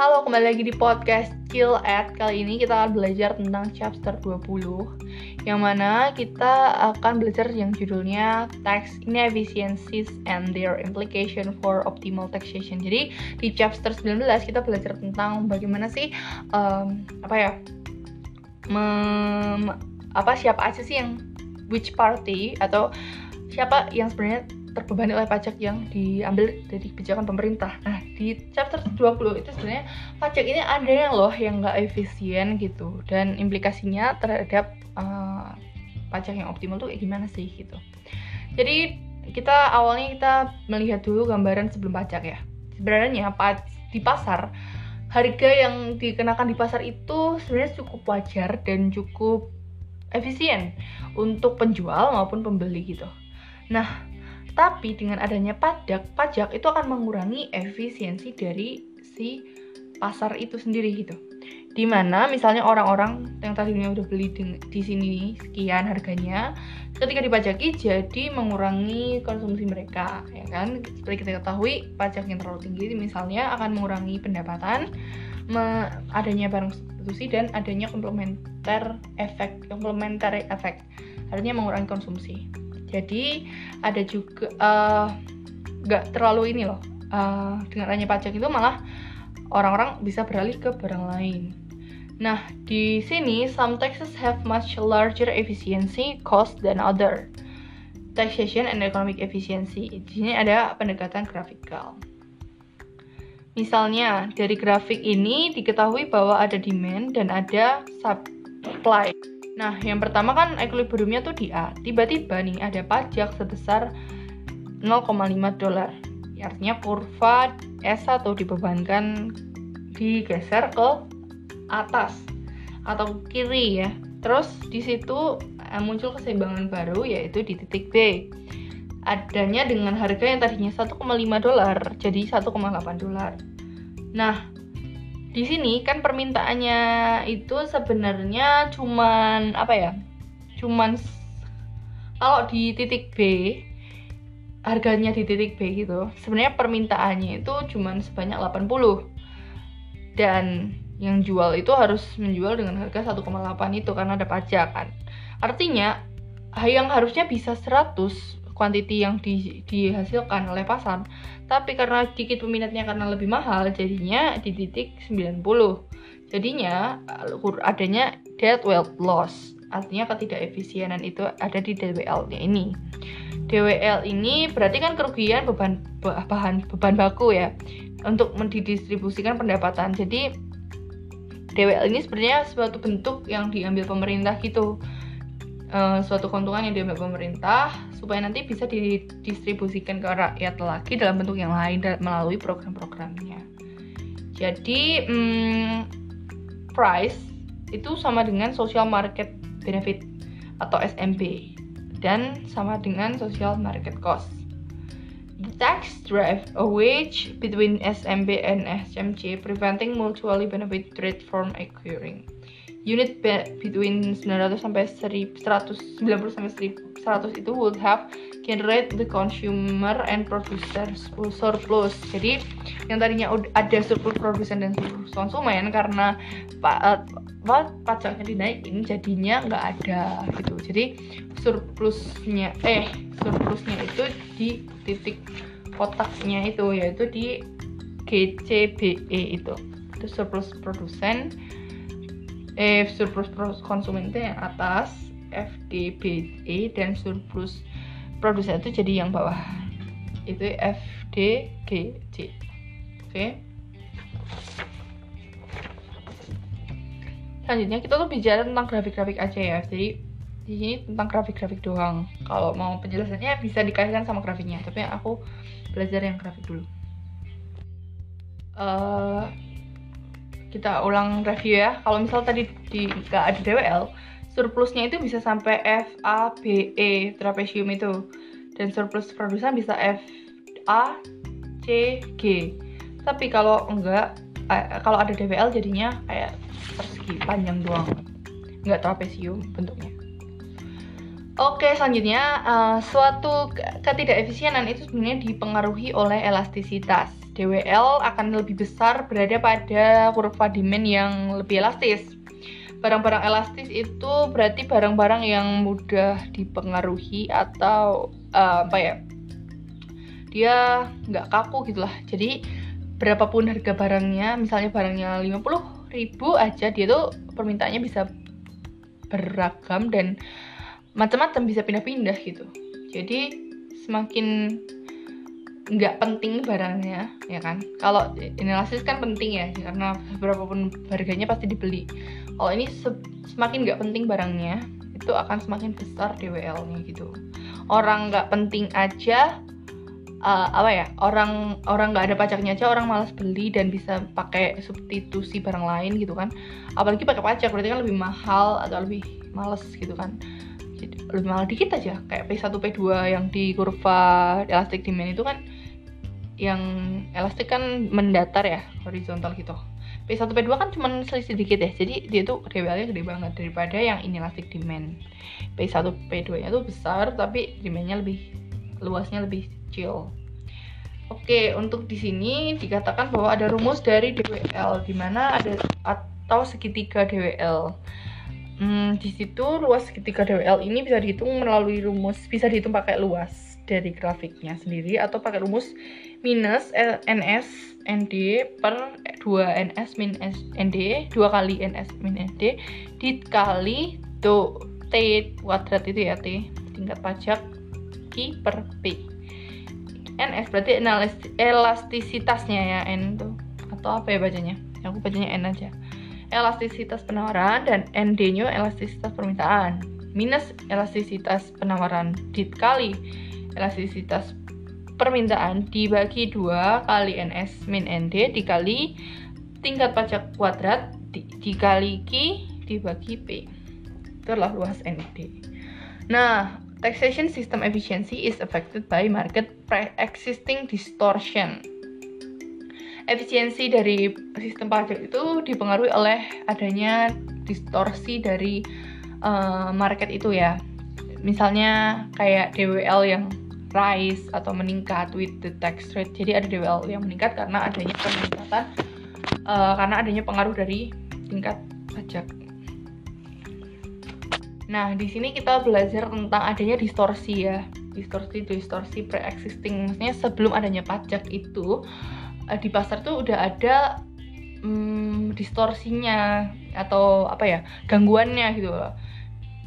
Halo, kembali lagi di podcast Chill At Kali ini kita akan belajar tentang chapter 20 Yang mana kita akan belajar yang judulnya Tax Inefficiencies and Their Implication for Optimal Taxation. Jadi di chapter 19 kita belajar tentang bagaimana sih um, Apa ya mem, Apa siapa aja sih yang Which party Atau siapa yang sebenarnya terbebani oleh pajak yang diambil dari kebijakan pemerintah. Nah, di chapter 20 itu sebenarnya pajak ini ada yang loh yang nggak efisien gitu dan implikasinya terhadap uh, pajak yang optimal tuh gimana sih gitu. Jadi kita awalnya kita melihat dulu gambaran sebelum pajak ya. Sebenarnya di pasar harga yang dikenakan di pasar itu sebenarnya cukup wajar dan cukup efisien untuk penjual maupun pembeli gitu. Nah, tapi dengan adanya pajak, pajak itu akan mengurangi efisiensi dari si pasar itu sendiri gitu. Di mana misalnya orang-orang yang tadinya udah beli di, sini sekian harganya, ketika dipajaki jadi mengurangi konsumsi mereka, ya kan? Seperti kita ketahui, pajak yang terlalu tinggi misalnya akan mengurangi pendapatan, me, adanya barang substitusi dan adanya komplementer efek, komplementer efek, artinya mengurangi konsumsi jadi ada juga uh, terlalu ini loh uh, dengan adanya pajak itu malah orang-orang bisa beralih ke barang lain. Nah di sini some taxes have much larger efficiency cost than other. Taxation and economic efficiency. Di sini ada pendekatan grafikal Misalnya, dari grafik ini diketahui bahwa ada demand dan ada supply. Nah, yang pertama kan equilibriumnya tuh di A. Tiba-tiba nih ada pajak sebesar 0,5 dolar. Artinya kurva S1 dibebankan digeser ke atas atau kiri ya. Terus di situ eh, muncul keseimbangan baru yaitu di titik B. Adanya dengan harga yang tadinya 1,5 dolar jadi 1,8 dolar. Nah, di sini kan permintaannya itu sebenarnya cuman apa ya cuman kalau di titik B harganya di titik B gitu sebenarnya permintaannya itu cuman sebanyak 80 dan yang jual itu harus menjual dengan harga 1,8 itu karena ada pajak kan. Artinya yang harusnya bisa 100 kuantiti yang di, dihasilkan oleh pasar. Tapi karena dikit peminatnya karena lebih mahal jadinya di titik 90 jadinya adanya dead wealth loss. Artinya ketidakefisienan itu ada di DWL nya ini. DWL ini berarti kan kerugian beban bahan beban baku ya untuk mendistribusikan pendapatan. Jadi DWL ini sebenarnya suatu bentuk yang diambil pemerintah gitu uh, suatu keuntungan yang diambil pemerintah supaya nanti bisa didistribusikan ke rakyat lagi dalam bentuk yang lain melalui program-programnya. Jadi um, price itu sama dengan social market benefit atau SMP dan sama dengan social market cost. The tax drive a wage between SMP and SMC preventing mutually benefit trade from occurring unit between 900 sampai 190 sampai 100 itu would have generate the consumer and producer surplus. Jadi yang tadinya ada surplus produsen dan surplus konsumen karena pak uh, pajaknya dinaikin jadinya nggak ada gitu. Jadi surplusnya eh surplusnya itu di titik kotaknya itu yaitu di GCBE itu. Itu surplus produsen eh surplus konsumen itu yang atas FDBE dan surplus produsen itu jadi yang bawah. Itu FDGC oke. Okay. selanjutnya kita tuh bicara tentang grafik-grafik aja ya. Jadi di sini tentang grafik-grafik doang. Kalau mau penjelasannya bisa dikasihkan sama grafiknya tapi aku belajar yang grafik dulu. Uh, kita ulang review ya. Kalau misal tadi di gak ada DWL surplusnya itu bisa sampai F A B E trapesium itu. Dan surplus produsen bisa F A C G. Tapi kalau enggak eh, kalau ada DWL jadinya kayak persegi panjang doang. Enggak trapesium bentuknya. Oke, selanjutnya uh, suatu ketidakefisienan itu sebenarnya dipengaruhi oleh elastisitas. DWL akan lebih besar berada pada kurva demand yang lebih elastis. Barang-barang elastis itu berarti barang-barang yang mudah dipengaruhi atau uh, apa ya? Dia nggak kaku gitulah. Jadi berapapun harga barangnya, misalnya barangnya 50 ribu aja dia tuh permintaannya bisa beragam dan macam-macam bisa pindah-pindah gitu jadi semakin nggak penting barangnya ya kan? Kalau analisis kan penting ya karena berapapun harganya pasti dibeli. Kalau ini se semakin nggak penting barangnya itu akan semakin besar DWL-nya gitu. Orang nggak penting aja uh, apa ya orang orang nggak ada pajaknya aja orang malas beli dan bisa pakai substitusi barang lain gitu kan. Apalagi pakai pajak berarti kan lebih mahal atau lebih males gitu kan. Lebih mahal dikit aja. Kayak P1 P2 yang di kurva elastic demand itu kan yang elastik kan mendatar ya horizontal gitu. P1 P2 kan cuma selisih dikit ya jadi dia tuh DWL nya gede banget daripada yang ini elastic demand. P1 P2 nya tuh besar tapi demandnya lebih luasnya lebih kecil. Oke, untuk di sini dikatakan bahwa ada rumus dari DWL di mana ada atau segitiga DWL. Hmm, di situ luas segitiga DWL ini bisa dihitung melalui rumus, bisa dihitung pakai luas dari grafiknya sendiri atau pakai rumus minus NS ND per 2 NS min ND 2 kali NS min ND dikali tuh T kuadrat itu ya T tingkat pajak Q per P. NS berarti elastisitasnya ya N tuh atau apa ya bacanya? Aku bacanya N aja. Elastisitas penawaran dan ND-nya elastisitas permintaan. Minus elastisitas penawaran dikali elastisitas permintaan dibagi dua kali NS min ND dikali tingkat pajak kuadrat di, dikali Q dibagi P. Itu luas ND nah taxation system efficiency is affected by market pre-existing distortion. Efisiensi dari sistem pajak itu dipengaruhi oleh adanya distorsi dari uh, market itu ya. Misalnya kayak DWL yang rise atau meningkat with the tax rate. Jadi ada DWL yang meningkat karena adanya peningkatan uh, karena adanya pengaruh dari tingkat pajak. Nah, di sini kita belajar tentang adanya distorsi ya. Distorsi distorsi pre-existing maksudnya sebelum adanya pajak itu uh, di pasar tuh udah ada um, distorsinya atau apa ya gangguannya gitu loh.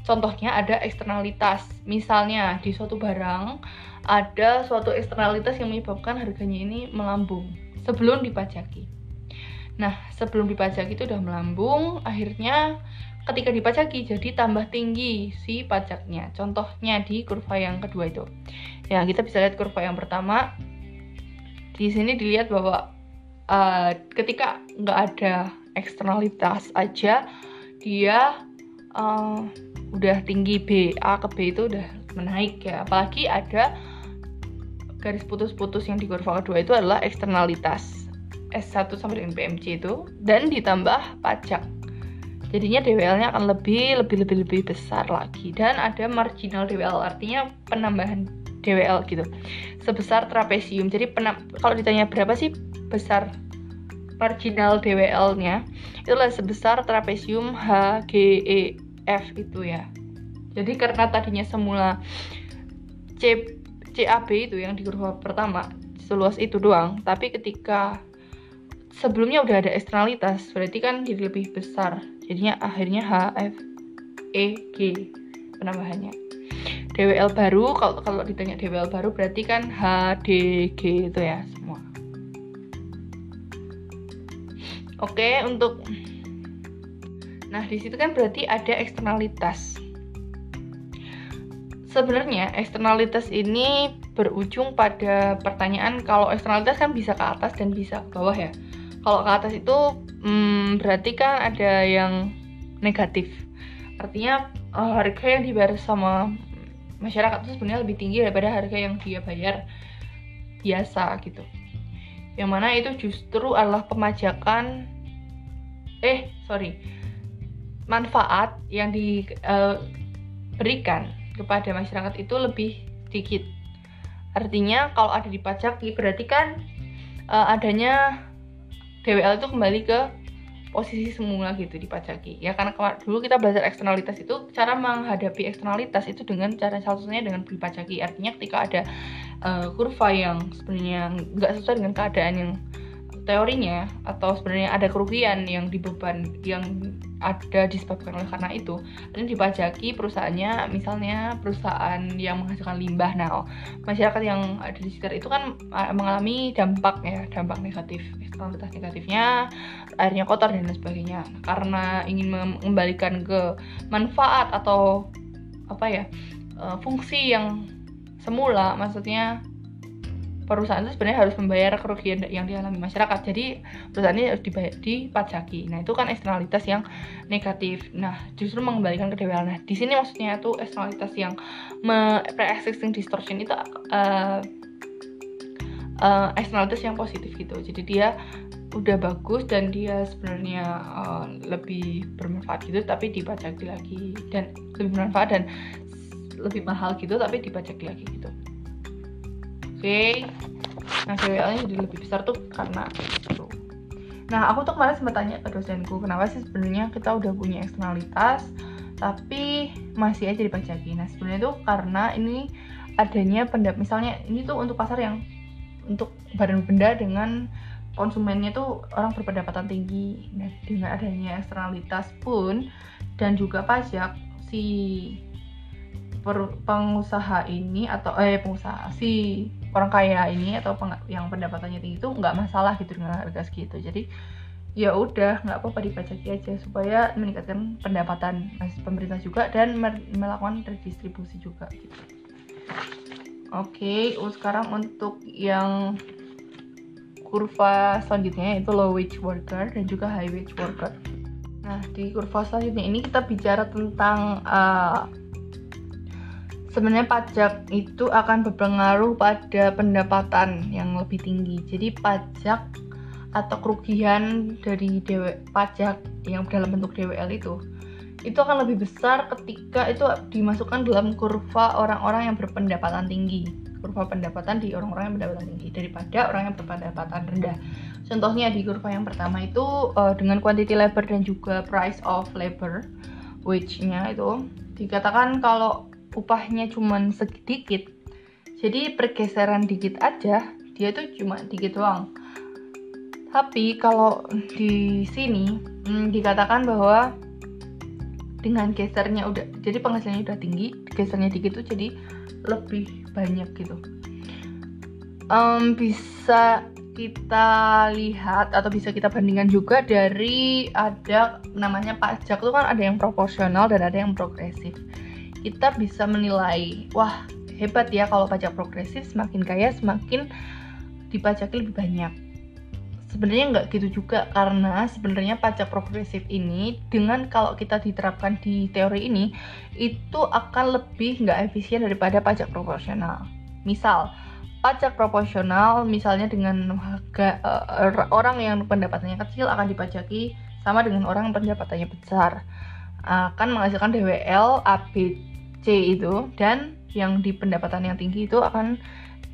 Contohnya ada eksternalitas, misalnya di suatu barang ada suatu eksternalitas yang menyebabkan harganya ini melambung sebelum dipajaki. Nah, sebelum dipajaki itu udah melambung, akhirnya ketika dipajaki jadi tambah tinggi si pajaknya. Contohnya di kurva yang kedua itu. Ya, kita bisa lihat kurva yang pertama di sini dilihat bahwa uh, ketika nggak ada eksternalitas aja dia uh, udah tinggi B A ke B itu udah menaik ya. Apalagi ada garis putus-putus yang di kurva kedua itu adalah eksternalitas S1 sampai dengan PMC itu dan ditambah pajak. Jadinya DWL-nya akan lebih lebih lebih lebih besar lagi. Dan ada marginal DWL artinya penambahan DWL gitu. Sebesar trapesium. Jadi kalau ditanya berapa sih besar marginal DWL-nya itulah sebesar trapesium HGEF itu ya. Jadi karena tadinya semula C CAB itu yang di kurva pertama seluas itu doang. Tapi ketika sebelumnya udah ada eksternalitas berarti kan jadi lebih besar. Jadinya akhirnya HFEG penambahannya. DWL baru kalau kalau ditanya DWL baru berarti kan HDG itu ya semua. Oke untuk nah di situ kan berarti ada eksternalitas. Sebenarnya eksternalitas ini berujung pada pertanyaan kalau eksternalitas kan bisa ke atas dan bisa ke bawah ya. Kalau ke atas itu hmm, berarti kan ada yang negatif. Artinya uh, harga yang dibayar sama masyarakat itu sebenarnya lebih tinggi daripada harga yang dia bayar biasa gitu. Yang mana itu justru adalah pemajakan eh sorry manfaat yang diberikan uh, kepada masyarakat itu lebih sedikit. Artinya kalau ada dipajaki berarti kan uh, adanya DWL itu kembali ke posisi semula gitu dipajaki ya karena dulu kita belajar eksternalitas itu cara menghadapi eksternalitas itu dengan cara salah satunya dengan dipajaki artinya ketika ada uh, kurva yang sebenarnya nggak sesuai dengan keadaan yang teorinya atau sebenarnya ada kerugian yang dibeban yang ada disebabkan oleh karena itu dan dipajaki perusahaannya misalnya perusahaan yang menghasilkan limbah. Nah masyarakat yang ada di sekitar itu kan mengalami dampak ya dampak negatif eksternalitas negatifnya airnya kotor dan lain sebagainya. Karena ingin mengembalikan ke manfaat atau apa ya eh, fungsi yang semula maksudnya perusahaan itu sebenarnya harus membayar kerugian yang dialami masyarakat. Jadi perusahaan ini harus dibayar dipajaki. Nah itu kan eksternalitas yang negatif. Nah justru mengembalikan ke DWL nah di sini maksudnya itu eksternalitas yang pre-existing distortion itu uh, uh, eksternalitas yang positif gitu. Jadi dia udah bagus dan dia sebenarnya uh, lebih bermanfaat gitu tapi dipajaki lagi. Dan lebih bermanfaat dan lebih mahal gitu tapi dipajaki lagi gitu okay. nah CWL nya jadi lebih besar tuh karena itu. Nah aku tuh kemarin sempat tanya ke dosenku kenapa sih sebenarnya kita udah punya eksternalitas tapi masih aja dipajaki? Nah sebenarnya tuh karena ini adanya pendapat misalnya ini tuh untuk pasar yang untuk badan benda dengan konsumennya tuh orang berpendapatan tinggi. Nah dengan adanya eksternalitas pun dan juga pajak si pengusaha ini atau eh pengusaha si orang kaya ini atau yang pendapatannya tinggi itu nggak masalah gitu dengan harga segitu jadi ya udah nggak apa-apa dipajaki aja supaya meningkatkan pendapatan pemerintah juga dan melakukan redistribusi juga gitu. Oke, okay, sekarang untuk yang kurva selanjutnya itu low wage worker dan juga high wage worker. Nah, di kurva selanjutnya ini kita bicara tentang uh, sebenarnya pajak itu akan berpengaruh pada pendapatan yang lebih tinggi. Jadi pajak atau kerugian dari DW, pajak yang dalam bentuk DWL itu itu akan lebih besar ketika itu dimasukkan dalam kurva orang-orang yang berpendapatan tinggi kurva pendapatan di orang-orang yang berpendapatan tinggi daripada orang yang berpendapatan rendah contohnya di kurva yang pertama itu uh, dengan quantity labor dan juga price of labor wage-nya itu dikatakan kalau upahnya cuma sedikit. Jadi pergeseran dikit aja dia tuh cuma dikit doang. Tapi kalau di sini hmm, dikatakan bahwa dengan gesernya udah jadi penghasilannya udah tinggi gesernya dikit tuh jadi lebih banyak gitu. Um, bisa kita lihat atau bisa kita bandingkan juga dari ada namanya pajak tuh kan ada yang proporsional dan ada yang progresif kita bisa menilai wah hebat ya kalau pajak progresif semakin kaya semakin dipajaki lebih banyak. Sebenarnya nggak gitu juga karena sebenarnya pajak progresif ini dengan kalau kita diterapkan di teori ini itu akan lebih nggak efisien daripada pajak proporsional. Misal pajak proporsional misalnya dengan harga uh, orang yang pendapatannya kecil akan dipajaki sama dengan orang yang pendapatannya besar. Akan menghasilkan DWL ABC C itu dan yang di pendapatan yang tinggi itu akan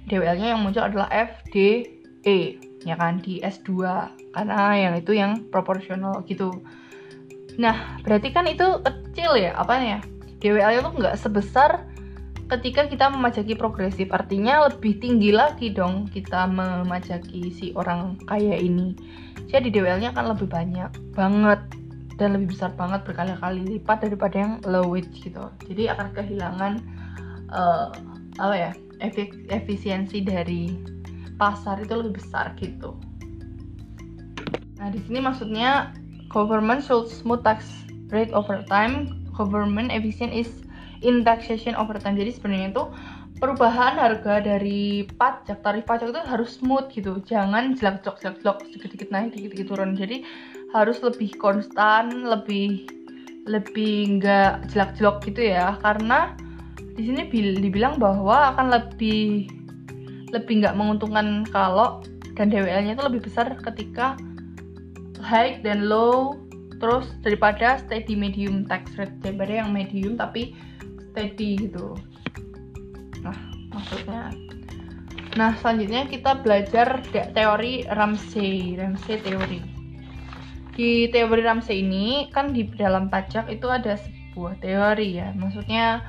DWL-nya yang muncul adalah F, D, E ya kan? Di S2 karena yang itu yang proporsional gitu. Nah berarti kan itu kecil ya apa ya? DWL-nya tuh nggak sebesar ketika kita memajaki progresif. Artinya lebih tinggi lagi dong kita memajaki si orang kaya ini. Jadi DWL-nya akan lebih banyak banget dan lebih besar banget berkali-kali lipat daripada yang low wage gitu. Jadi akan kehilangan uh, apa ya efisiensi dari pasar itu lebih besar gitu. Nah di sini maksudnya government should smooth tax rate over time. Government efficient is in taxation over time. Jadi sebenarnya itu perubahan harga dari pajak tarif pajak itu harus smooth gitu. Jangan jelak jelak jelak jelak sedikit sedikit naik sedikit sedikit turun. Jadi harus lebih konstan lebih lebih nggak jelek-jelek gitu ya. Karena di sini dibilang bahwa akan lebih lebih nggak menguntungkan kalau dan DWL-nya itu lebih besar ketika high dan low terus daripada steady medium tax rate. Daripada yang medium tapi steady gitu. Nah maksudnya. Nah selanjutnya kita belajar teori Ramsey Ramsey teori di teori Ramsey ini kan di dalam pajak itu ada sebuah teori ya maksudnya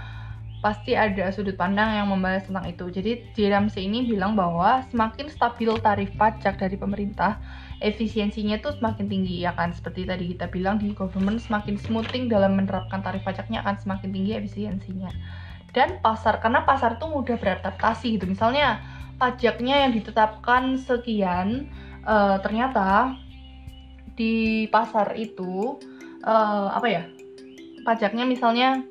pasti ada sudut pandang yang membahas tentang itu. Jadi di Ramsey ini bilang bahwa semakin stabil tarif pajak dari pemerintah, efisiensinya itu semakin tinggi ya kan. Seperti tadi kita bilang di government semakin smoothing dalam menerapkan tarif pajaknya akan semakin tinggi efisiensinya. Dan pasar karena pasar tuh mudah beradaptasi gitu. Misalnya pajaknya yang ditetapkan sekian uh, ternyata di pasar itu uh, apa ya? Pajaknya misalnya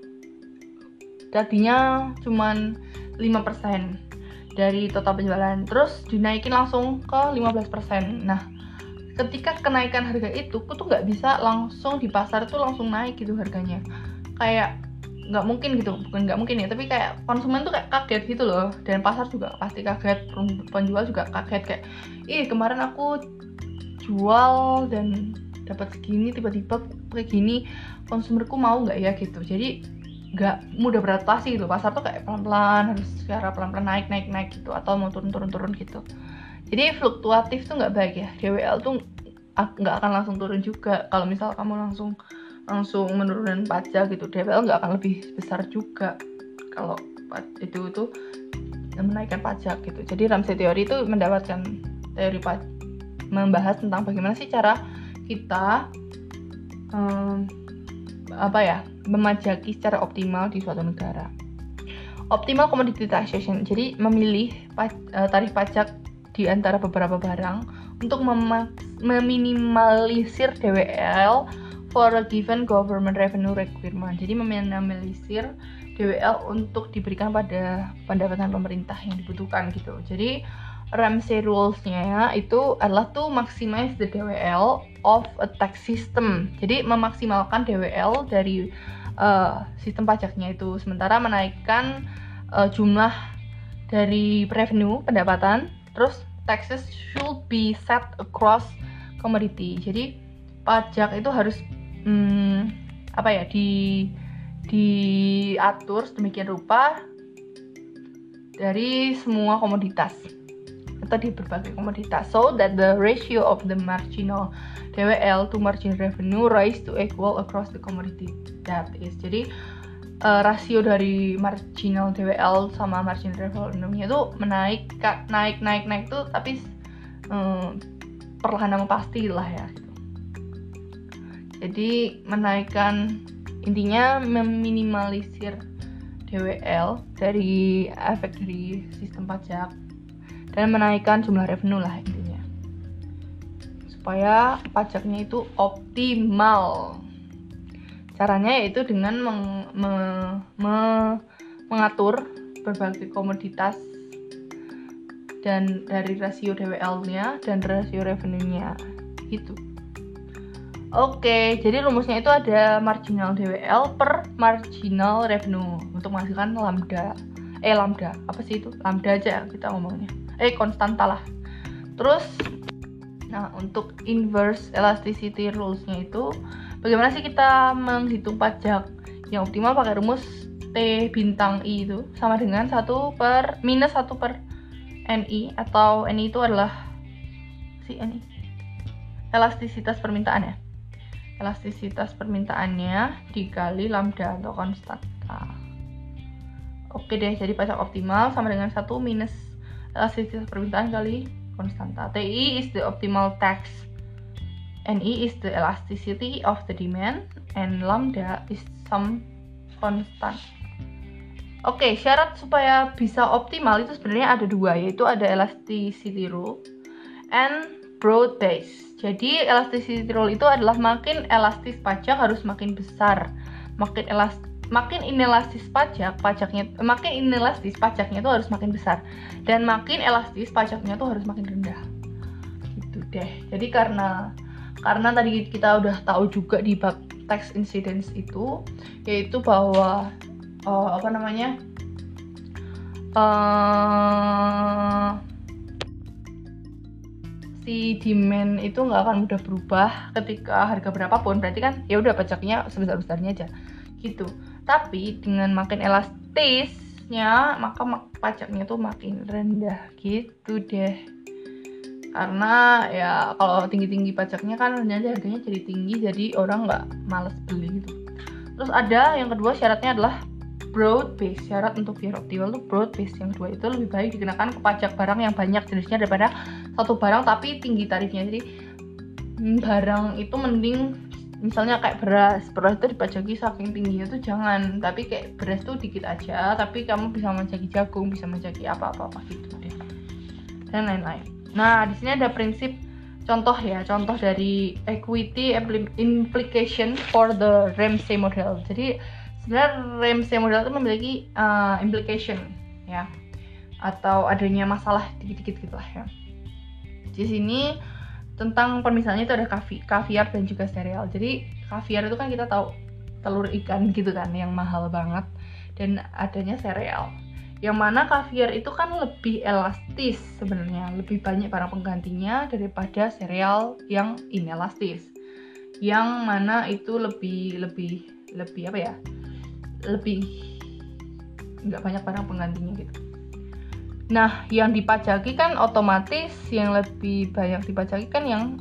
tadinya cuman 5% dari total penjualan terus dinaikin langsung ke 15% nah ketika kenaikan harga itu aku tuh nggak bisa langsung di pasar tuh langsung naik gitu harganya kayak nggak mungkin gitu bukan nggak mungkin ya tapi kayak konsumen tuh kayak kaget gitu loh dan pasar juga pasti kaget penjual juga kaget kayak ih kemarin aku jual dan dapat segini tiba-tiba kayak gini konsumerku mau nggak ya gitu. Jadi nggak mudah beradaptasi gitu. Pasar tuh kayak pelan-pelan harus secara pelan-pelan naik naik naik gitu atau mau turun-turun-turun gitu. Jadi fluktuatif tuh nggak baik ya. DWL tuh nggak akan langsung turun juga. Kalau misal kamu langsung langsung menurunkan pajak gitu DWL nggak akan lebih besar juga. Kalau itu itu menaikkan pajak gitu. Jadi Ramsey teori itu mendapatkan teori pajak membahas tentang bagaimana sih cara kita um, apa ya memajaki secara optimal di suatu negara. Optimal commodity taxation, jadi memilih eh, tarif pajak di antara beberapa barang untuk meminimalisir DWL for a given government revenue requirement. Jadi meminimalisir DWL untuk diberikan pada pendapatan pemerintah yang dibutuhkan gitu. Jadi Ramsey rules-nya itu adalah to maximize the DWL of a tax system. Jadi memaksimalkan DWL dari uh, sistem pajaknya itu. Sementara menaikkan uh, jumlah dari revenue pendapatan terus taxes should be set across commodity. Jadi pajak itu harus hmm, apa ya di diatur sedemikian rupa dari semua komoditas atau di berbagai komoditas. So that the ratio of the marginal DWL to margin revenue rise to equal across the commodity. That is jadi uh, rasio dari marginal DWL sama margin revenue itu menaik naik naik naik tuh tapi um, perlahan namun pasti lah ya gitu. jadi menaikkan intinya meminimalisir DWL dari efek dari sistem pajak dan menaikkan jumlah revenue lah intinya supaya pajaknya itu optimal Caranya yaitu dengan meng, me, me, mengatur berbagai komoditas dan dari rasio DWL-nya dan rasio revenue-nya gitu. Oke, jadi rumusnya itu ada marginal DWL per marginal revenue untuk menghasilkan lambda. Eh lambda, apa sih itu? Lambda aja kita ngomongnya. Eh konstanta lah. Terus nah untuk inverse elasticity rules-nya itu bagaimana sih kita menghitung pajak? Yang optimal pakai rumus T bintang I itu sama dengan 1 per minus 1 per NI atau NI itu adalah si NI elastisitas permintaan ya. Elastisitas permintaannya dikali lambda atau konstanta oke deh jadi pajak optimal sama dengan 1 minus elastisitas permintaan kali konstanta TI is the optimal tax NE is the elasticity of the demand and lambda is some constant. Oke, okay, syarat supaya bisa optimal itu sebenarnya ada dua, yaitu ada elasticity rule and broad base. Jadi elasticity rule itu adalah makin elastis pajak harus makin besar, makin elas makin inelastis pajak, pajaknya makin inelastis pajaknya itu harus makin besar dan makin elastis pajaknya itu harus makin rendah. Gitu deh. Jadi karena karena tadi kita udah tahu juga di bab tax incidence itu yaitu bahwa uh, apa namanya uh, si demand itu nggak akan mudah berubah ketika harga berapapun berarti kan ya udah pajaknya sebesar besarnya aja gitu tapi dengan makin elastisnya maka pajaknya tuh makin rendah gitu deh. Karena ya kalau tinggi-tinggi pajaknya kan nanti harganya jadi tinggi jadi orang nggak males beli gitu. Terus ada yang kedua syaratnya adalah broad base. Syarat untuk biar optimal tuh broad base. Yang kedua itu lebih baik dikenakan ke pajak barang yang banyak. Jenisnya daripada satu barang tapi tinggi tarifnya. Jadi barang itu mending misalnya kayak beras beras itu dipajaki saking tingginya tuh jangan tapi kayak beras tuh dikit aja tapi kamu bisa menjadi jagung bisa menjadi apa apa apa gitu deh. Dan lain-lain. Nah di sini ada prinsip contoh ya contoh dari equity implication for the Ramsey model. Jadi sebenarnya Ramsey model itu memiliki uh, implication ya. Atau adanya masalah dikit-dikit gitu lah ya. Di sini tentang permisalannya itu ada kavi, kaviar dan juga sereal. Jadi kaviar itu kan kita tahu telur ikan gitu kan yang mahal banget. Dan adanya sereal. Yang mana kaviar itu kan lebih elastis sebenarnya. Lebih banyak barang penggantinya daripada sereal yang inelastis. Yang mana itu lebih lebih lebih apa ya? Lebih nggak banyak barang penggantinya gitu. Nah, yang dipajaki kan otomatis yang lebih banyak dipajaki kan yang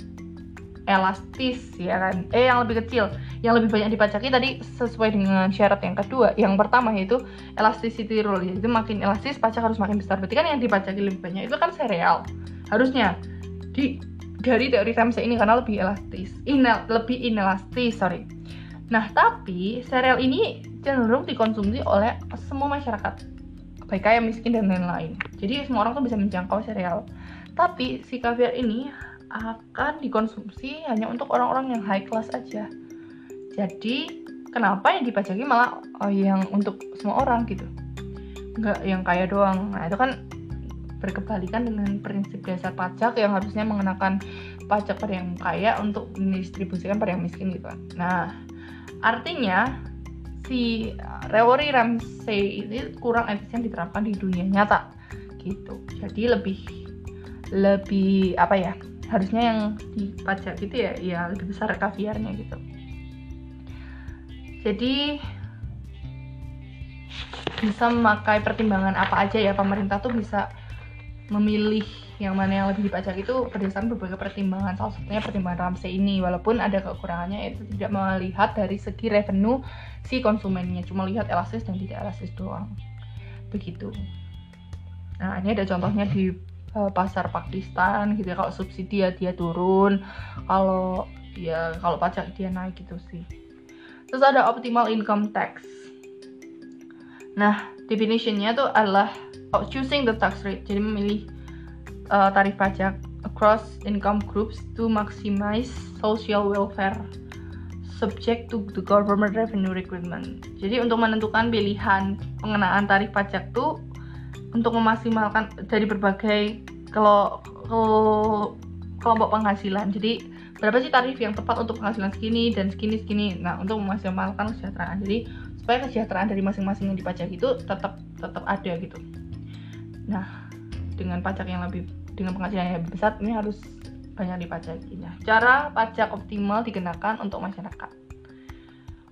elastis ya kan. Eh yang lebih kecil, yang lebih banyak dipajaki tadi sesuai dengan syarat yang kedua. Yang pertama yaitu elasticity rule, yaitu makin elastis pajak harus makin besar. Berarti kan yang dipajaki lebih banyak itu kan sereal. Harusnya di dari teori Ramsey ini karena lebih elastis. Inel, lebih inelastis, sorry. Nah, tapi sereal ini cenderung dikonsumsi oleh semua masyarakat baik kaya miskin dan lain-lain. Jadi semua orang tuh bisa menjangkau sereal tapi si kaviar ini akan dikonsumsi hanya untuk orang-orang yang high class aja. Jadi kenapa yang dipajaki malah oh, yang untuk semua orang gitu? Nggak yang kaya doang. Nah itu kan berkebalikan dengan prinsip dasar pajak yang harusnya mengenakan pajak pada yang kaya untuk didistribusikan pada yang miskin gitu. Kan nah artinya si teori Ramsey ini kurang efisien diterapkan di dunia nyata gitu. Jadi lebih lebih apa ya harusnya yang dipajak gitu ya ya lebih besar kaviarnya gitu. Jadi bisa memakai pertimbangan apa aja ya pemerintah tuh bisa memilih yang mana yang lebih dipajak itu berdasarkan berbagai pertimbangan salah satunya pertimbangan Ramsey ini. Walaupun ada kekurangannya itu tidak melihat dari segi revenue si konsumennya cuma lihat elastis dan tidak elastis doang. Begitu. Nah ini ada contohnya di uh, pasar Pakistan gitu ya kalau subsidi ya dia turun kalau ya kalau pajak dia naik gitu sih. Terus ada optimal income tax. Nah definitionnya tuh adalah oh, choosing the tax rate jadi memilih uh, tarif pajak across income groups to maximize social welfare subject to the government revenue requirement. Jadi untuk menentukan pilihan pengenaan tarif pajak tuh untuk memaksimalkan dari berbagai kalau kelompok penghasilan. Jadi berapa sih tarif yang tepat untuk penghasilan segini dan segini segini. Nah untuk memaksimalkan kesejahteraan. Jadi supaya kesejahteraan dari masing-masing yang dipajak itu tetap tetap ada gitu. Nah dengan pajak yang lebih dengan penghasilan yang lebih besar ini harus banyak dipajaki. Nah, cara pajak optimal dikenakan untuk masyarakat.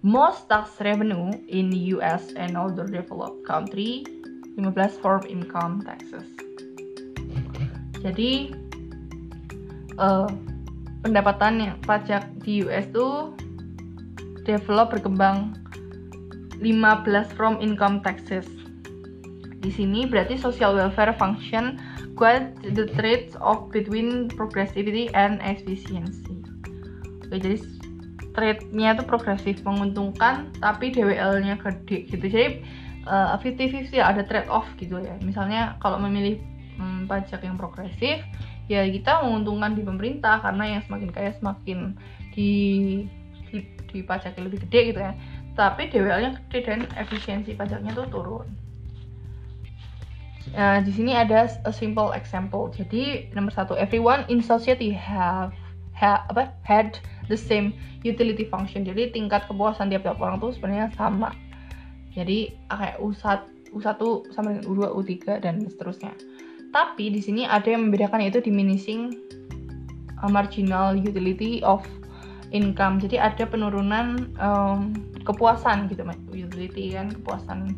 Most tax revenue in US and other developed country 15 form income taxes. Jadi uh, pendapatan yang pajak di US tuh develop berkembang 15 from income taxes. Di sini berarti social welfare function quite the traits of between progressivity and efficiency. Oke, jadi trade-nya itu progresif menguntungkan tapi DWL-nya gede gitu. Jadi uh, 50-50 ada trade off gitu ya. Misalnya kalau memilih um, pajak yang progresif, ya kita menguntungkan di pemerintah karena yang semakin kaya semakin di di, di pajak lebih gede gitu ya. Tapi DWL-nya gede dan efisiensi pajaknya tuh turun. Nah, di sini ada a simple example. Jadi nomor satu, everyone in society have ha, apa had the same utility function. Jadi tingkat kepuasan tiap-tiap orang tuh sebenarnya sama. Jadi kayak U1, U1 sama dengan U2, U3 dan seterusnya. Tapi di sini ada yang membedakan yaitu diminishing uh, marginal utility of income jadi ada penurunan um, kepuasan gitu utility kan kepuasan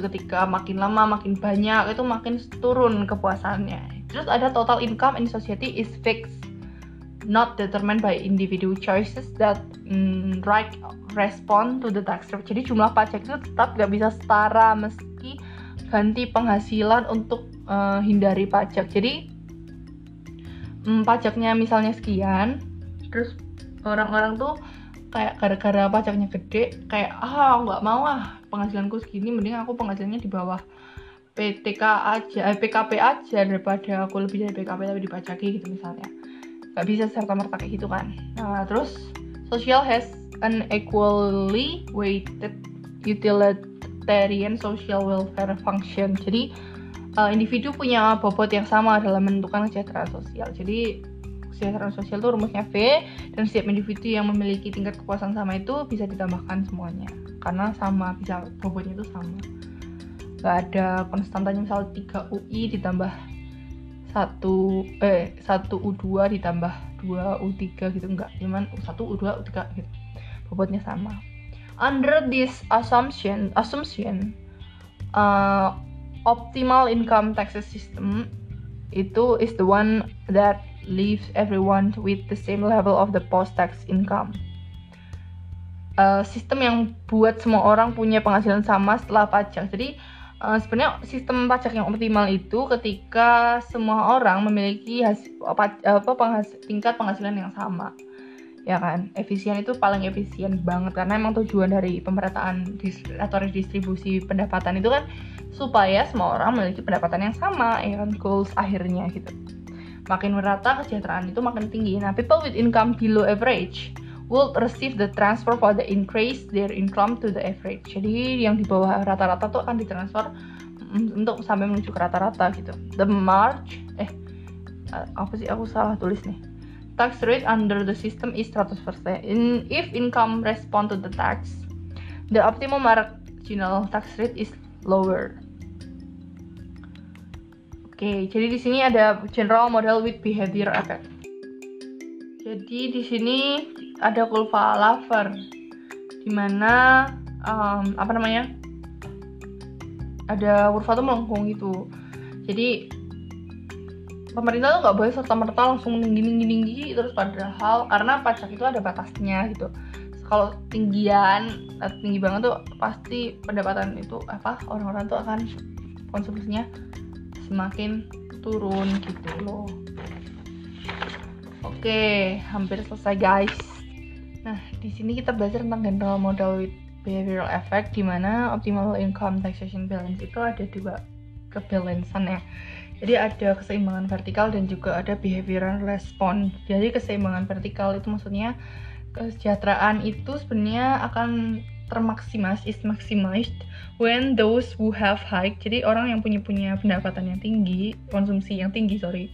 ketika makin lama makin banyak itu makin turun kepuasannya terus ada total income in society is fixed not determined by individual choices that mm, right respond to the tax rate. Jadi jumlah pajak itu tetap gak bisa setara meski ganti penghasilan untuk uh, hindari pajak. Jadi mm, pajaknya misalnya sekian, terus orang-orang tuh kayak gara-gara pajaknya gede, kayak ah nggak mau ah penghasilanku segini, mending aku penghasilannya di bawah PTK aja, eh, PKP aja daripada aku lebih dari PKP tapi dipajaki gitu misalnya. Nggak bisa serta merta kayak gitu kan. Nah terus social has an equally weighted utilitarian social welfare function. Jadi uh, individu punya bobot yang sama dalam menentukan kesejahteraan sosial. Jadi kesejahteraan sosial itu rumusnya V dan setiap individu yang memiliki tingkat kepuasan sama itu bisa ditambahkan semuanya. Karena sama bisa bobotnya itu sama. Nggak ada konstantanya misal 3 UI ditambah satu eh satu U2 ditambah 2 U3 gitu enggak cuman satu U2 U3 gitu. Bobotnya sama. Under this assumption assumption uh, optimal income taxes system itu is the one that leaves everyone with the same level of the post tax income. Uh, sistem yang buat semua orang punya penghasilan sama setelah pajak. Jadi uh, sebenarnya sistem pajak yang optimal itu ketika semua orang memiliki hasil, apa, apa penghas, tingkat penghasilan yang sama. Ya kan? Efisien itu paling efisien banget. Karena emang tujuan dari pemerataan dis, atau redistribusi pendapatan itu kan supaya semua orang memiliki pendapatan yang sama ya kan? Goals akhirnya gitu makin merata kesejahteraan itu makin tinggi nah people with income below average will receive the transfer for the increase their income to the average. Jadi yang di bawah rata-rata tuh akan ditransfer untuk sampai menuju ke rata-rata gitu. The march eh apa sih aku salah tulis nih. Tax rate under the system is 100%. In, if income respond to the tax, the optimum marginal tax rate is lower. Oke, okay, jadi di sini ada general model with behavior effect. Jadi di sini ada kulfa lover di mana um, apa namanya ada kurva tuh melengkung gitu jadi pemerintah tuh nggak boleh serta merta langsung tinggi tinggi tinggi terus padahal karena pajak itu ada batasnya gitu kalau tinggian tinggi banget tuh pasti pendapatan itu apa orang-orang tuh akan konsumsinya semakin turun gitu loh oke hampir selesai guys Nah, di sini kita belajar tentang general model with behavioral effect di mana optimal income taxation balance itu ada dua kebalansan ya. Jadi ada keseimbangan vertikal dan juga ada behavioral response. Jadi keseimbangan vertikal itu maksudnya kesejahteraan itu sebenarnya akan termaksimas is maximized when those who have high jadi orang yang punya punya pendapatan yang tinggi konsumsi yang tinggi sorry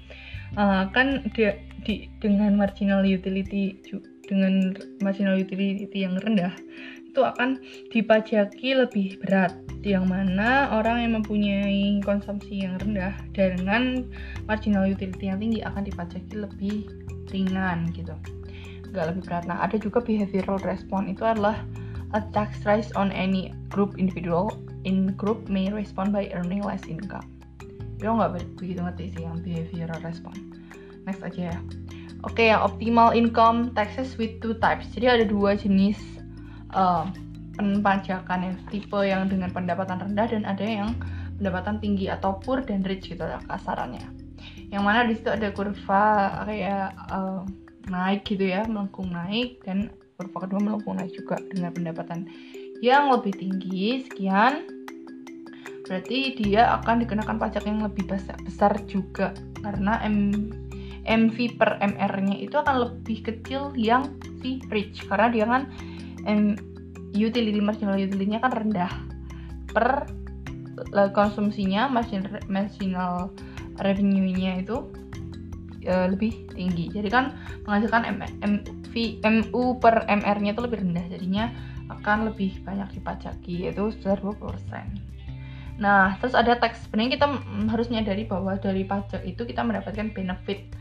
uh, kan dia di dengan marginal utility dengan marginal utility yang rendah itu akan dipajaki lebih berat. Yang mana orang yang mempunyai konsumsi yang rendah dengan marginal utility yang tinggi akan dipajaki lebih ringan gitu. Nggak lebih berat. Nah ada juga behavioral response. Itu adalah a tax rise on any group individual in group may respond by earning less income gue nggak begitu ngerti sih yang behavioral response next aja ya Oke, okay, yang optimal income taxes with two types. Jadi ada dua jenis uh, penpajakan ya. Tipe yang dengan pendapatan rendah dan ada yang pendapatan tinggi atau poor dan rich gitu ya kasarannya. Yang mana di situ ada kurva kayak uh, naik gitu ya, melengkung naik dan kurva kedua melengkung naik juga dengan pendapatan yang lebih tinggi. Sekian. Berarti dia akan dikenakan pajak yang lebih besar, juga. Karena M MV per MR-nya itu akan lebih kecil yang si rich. Karena dia kan M, utility marginal utility-nya kan rendah. Per konsumsinya marginal, marginal revenue-nya itu e, lebih tinggi jadi kan menghasilkan M, MV, MU per MR-nya itu lebih rendah jadinya akan lebih banyak dipajaki yaitu sekitar 20% Nah, terus ada tax. Sebenarnya kita harus menyadari bahwa dari pajak itu kita mendapatkan benefit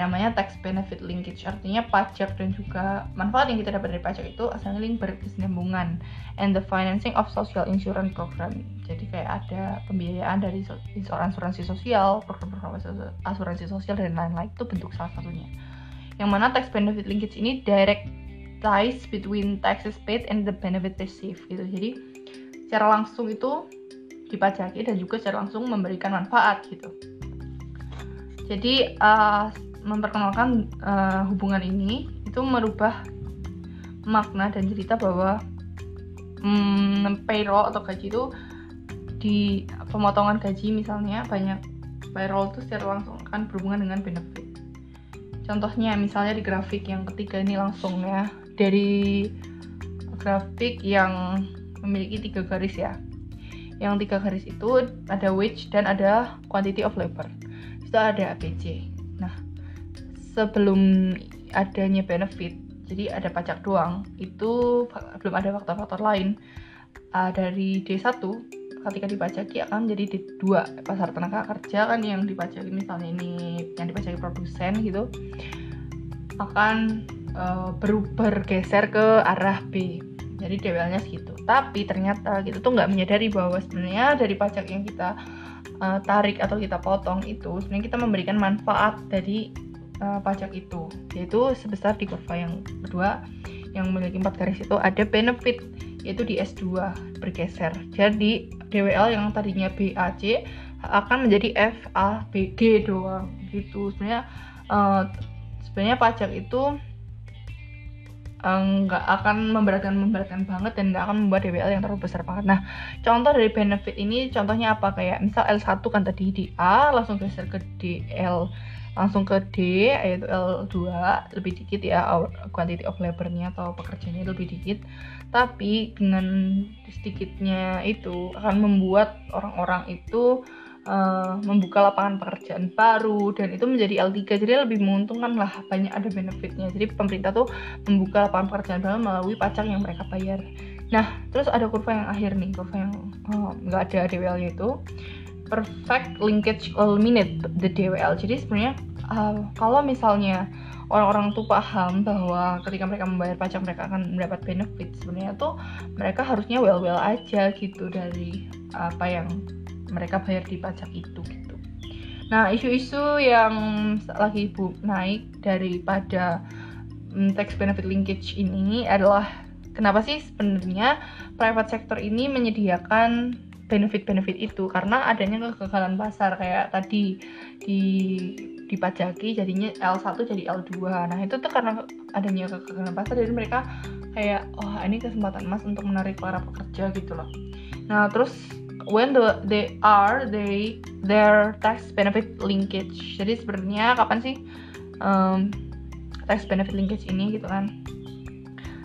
namanya tax benefit linkage. Artinya pajak dan juga manfaat yang kita dapat dari pajak itu asalnya link berkesinambungan and the financing of social insurance program. Jadi kayak ada pembiayaan dari asuransi sosial program-program asuransi sosial dan lain-lain itu bentuk salah satunya. Yang mana tax benefit linkage ini direct ties between taxes paid and the benefit received gitu. Jadi secara langsung itu dipajaki dan juga secara langsung memberikan manfaat gitu. Jadi uh, memperkenalkan uh, hubungan ini itu merubah makna dan cerita bahwa hmm, payroll atau gaji itu di pemotongan gaji misalnya banyak payroll itu secara langsung akan berhubungan dengan benefit. Contohnya misalnya di grafik yang ketiga ini langsung ya dari grafik yang memiliki tiga garis ya. Yang tiga garis itu ada wage dan ada quantity of labor. Itu ada APC sebelum adanya benefit jadi ada pajak doang itu belum ada faktor-faktor lain. Uh, dari D1 ketika dipajaki akan menjadi D2 pasar tenaga kerja kan yang dipajaki misalnya ini yang dipajaki produsen gitu akan uh, bergeser ke arah B. Jadi DWL-nya segitu. Tapi ternyata gitu tuh nggak menyadari bahwa sebenarnya dari pajak yang kita uh, tarik atau kita potong itu sebenarnya kita memberikan manfaat dari uh, pajak itu. Yaitu sebesar di kurva yang kedua yang memiliki empat garis itu ada benefit yaitu di S2 bergeser. Jadi DWL yang tadinya BAC akan menjadi FABG doang. Gitu. Sebenarnya uh, sebenarnya pajak itu eh, nggak uh, akan memberatkan memberatkan banget dan nggak akan membuat DWL yang terlalu besar banget. Nah, contoh dari benefit ini contohnya apa? Kayak misal L1 kan tadi di A langsung geser ke DL langsung ke D yaitu L2 lebih dikit ya quantity of labornya atau pekerjaannya lebih dikit. Tapi dengan sedikitnya itu akan membuat orang-orang itu uh, membuka lapangan pekerjaan baru dan itu menjadi L3 jadi lebih menguntungkan lah banyak ada benefitnya. Jadi pemerintah tuh membuka lapangan pekerjaan baru melalui pajak yang mereka bayar. Nah terus ada kurva yang akhir nih kurva yang oh, nggak oh, ada DWL itu. Perfect linkage eliminate the DWL. Jadi sebenarnya uh, kalau misalnya orang-orang tuh paham bahwa ketika mereka membayar pajak mereka akan mendapat benefit sebenarnya tuh mereka harusnya well-well aja gitu dari apa yang mereka bayar di pajak itu gitu. Nah isu-isu yang lagi bu naik daripada um, tax benefit linkage ini adalah kenapa sih sebenarnya private sector ini menyediakan benefit-benefit itu karena adanya kegagalan pasar kayak tadi di dipajaki jadinya L1 jadi L2 nah itu tuh karena adanya kegagalan pasar jadi mereka kayak oh ini kesempatan emas untuk menarik para pekerja gitu loh. Nah terus when the they are they their tax benefit linkage. Jadi sebenarnya kapan sih um, tax benefit linkage ini gitu kan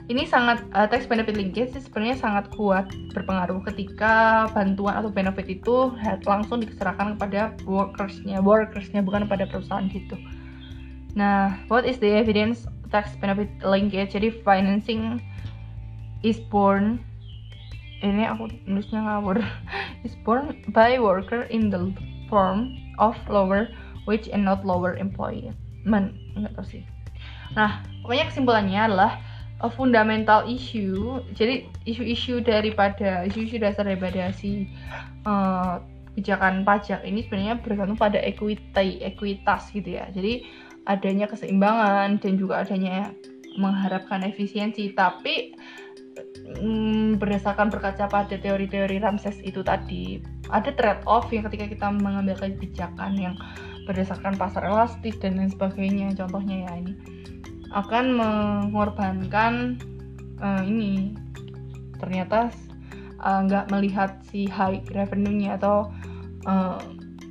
ini sangat uh, tax benefit linkage sebenarnya sangat kuat berpengaruh ketika bantuan atau benefit itu langsung diserahkan kepada workersnya workersnya bukan pada perusahaan gitu. Nah what is the evidence tax benefit linkage? Jadi financing is born ini aku nulisnya ngawur is born by worker in the form of lower wage and not lower employment nggak tahu sih. Nah pokoknya kesimpulannya adalah a fundamental issue. Jadi isu-isu daripada isu-isu dasar daripada si uh, kebijakan pajak ini sebenarnya bergantung pada equity ekuitas gitu ya. Jadi adanya keseimbangan dan juga adanya mengharapkan efisiensi. Tapi mm, berdasarkan berkaca pada teori-teori Ramses itu tadi ada trade off yang ketika kita mengambil kebijakan yang berdasarkan pasar elastis dan lain sebagainya. Contohnya ya ini akan mengorbankan uh, ini. Ternyata eh, nggak uh, melihat si high revenue-nya atau eh,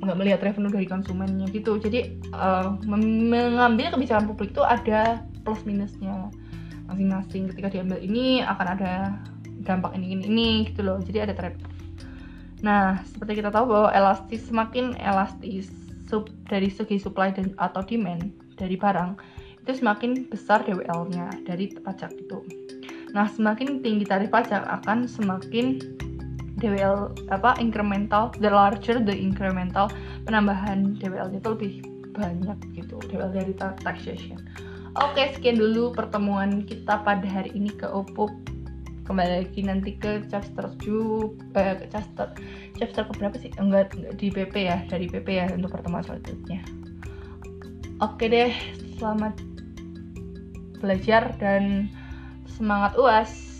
nggak uh, melihat revenue dari konsumennya gitu. Jadi uh, mengambil kebijakan publik itu ada plus minusnya masing-masing. Ketika diambil ini akan ada dampak ini ini ini gitu loh. Jadi ada trade nah seperti kita tahu bahwa elastis semakin elastis sub dari segi supply dan atau demand dari barang itu semakin besar DWL-nya dari pajak itu. Nah, semakin tinggi tarif pajak akan semakin DWL apa incremental, the larger the incremental penambahan DWL itu lebih banyak gitu dari taxation. Oke sekian dulu pertemuan kita pada hari ini ke Oppo. Kembali lagi nanti ke chapter 7 eh, ke chapter chapter berapa sih? Enggak, enggak di PP ya dari PP ya untuk pertemuan selanjutnya. Oke deh selamat belajar dan semangat uas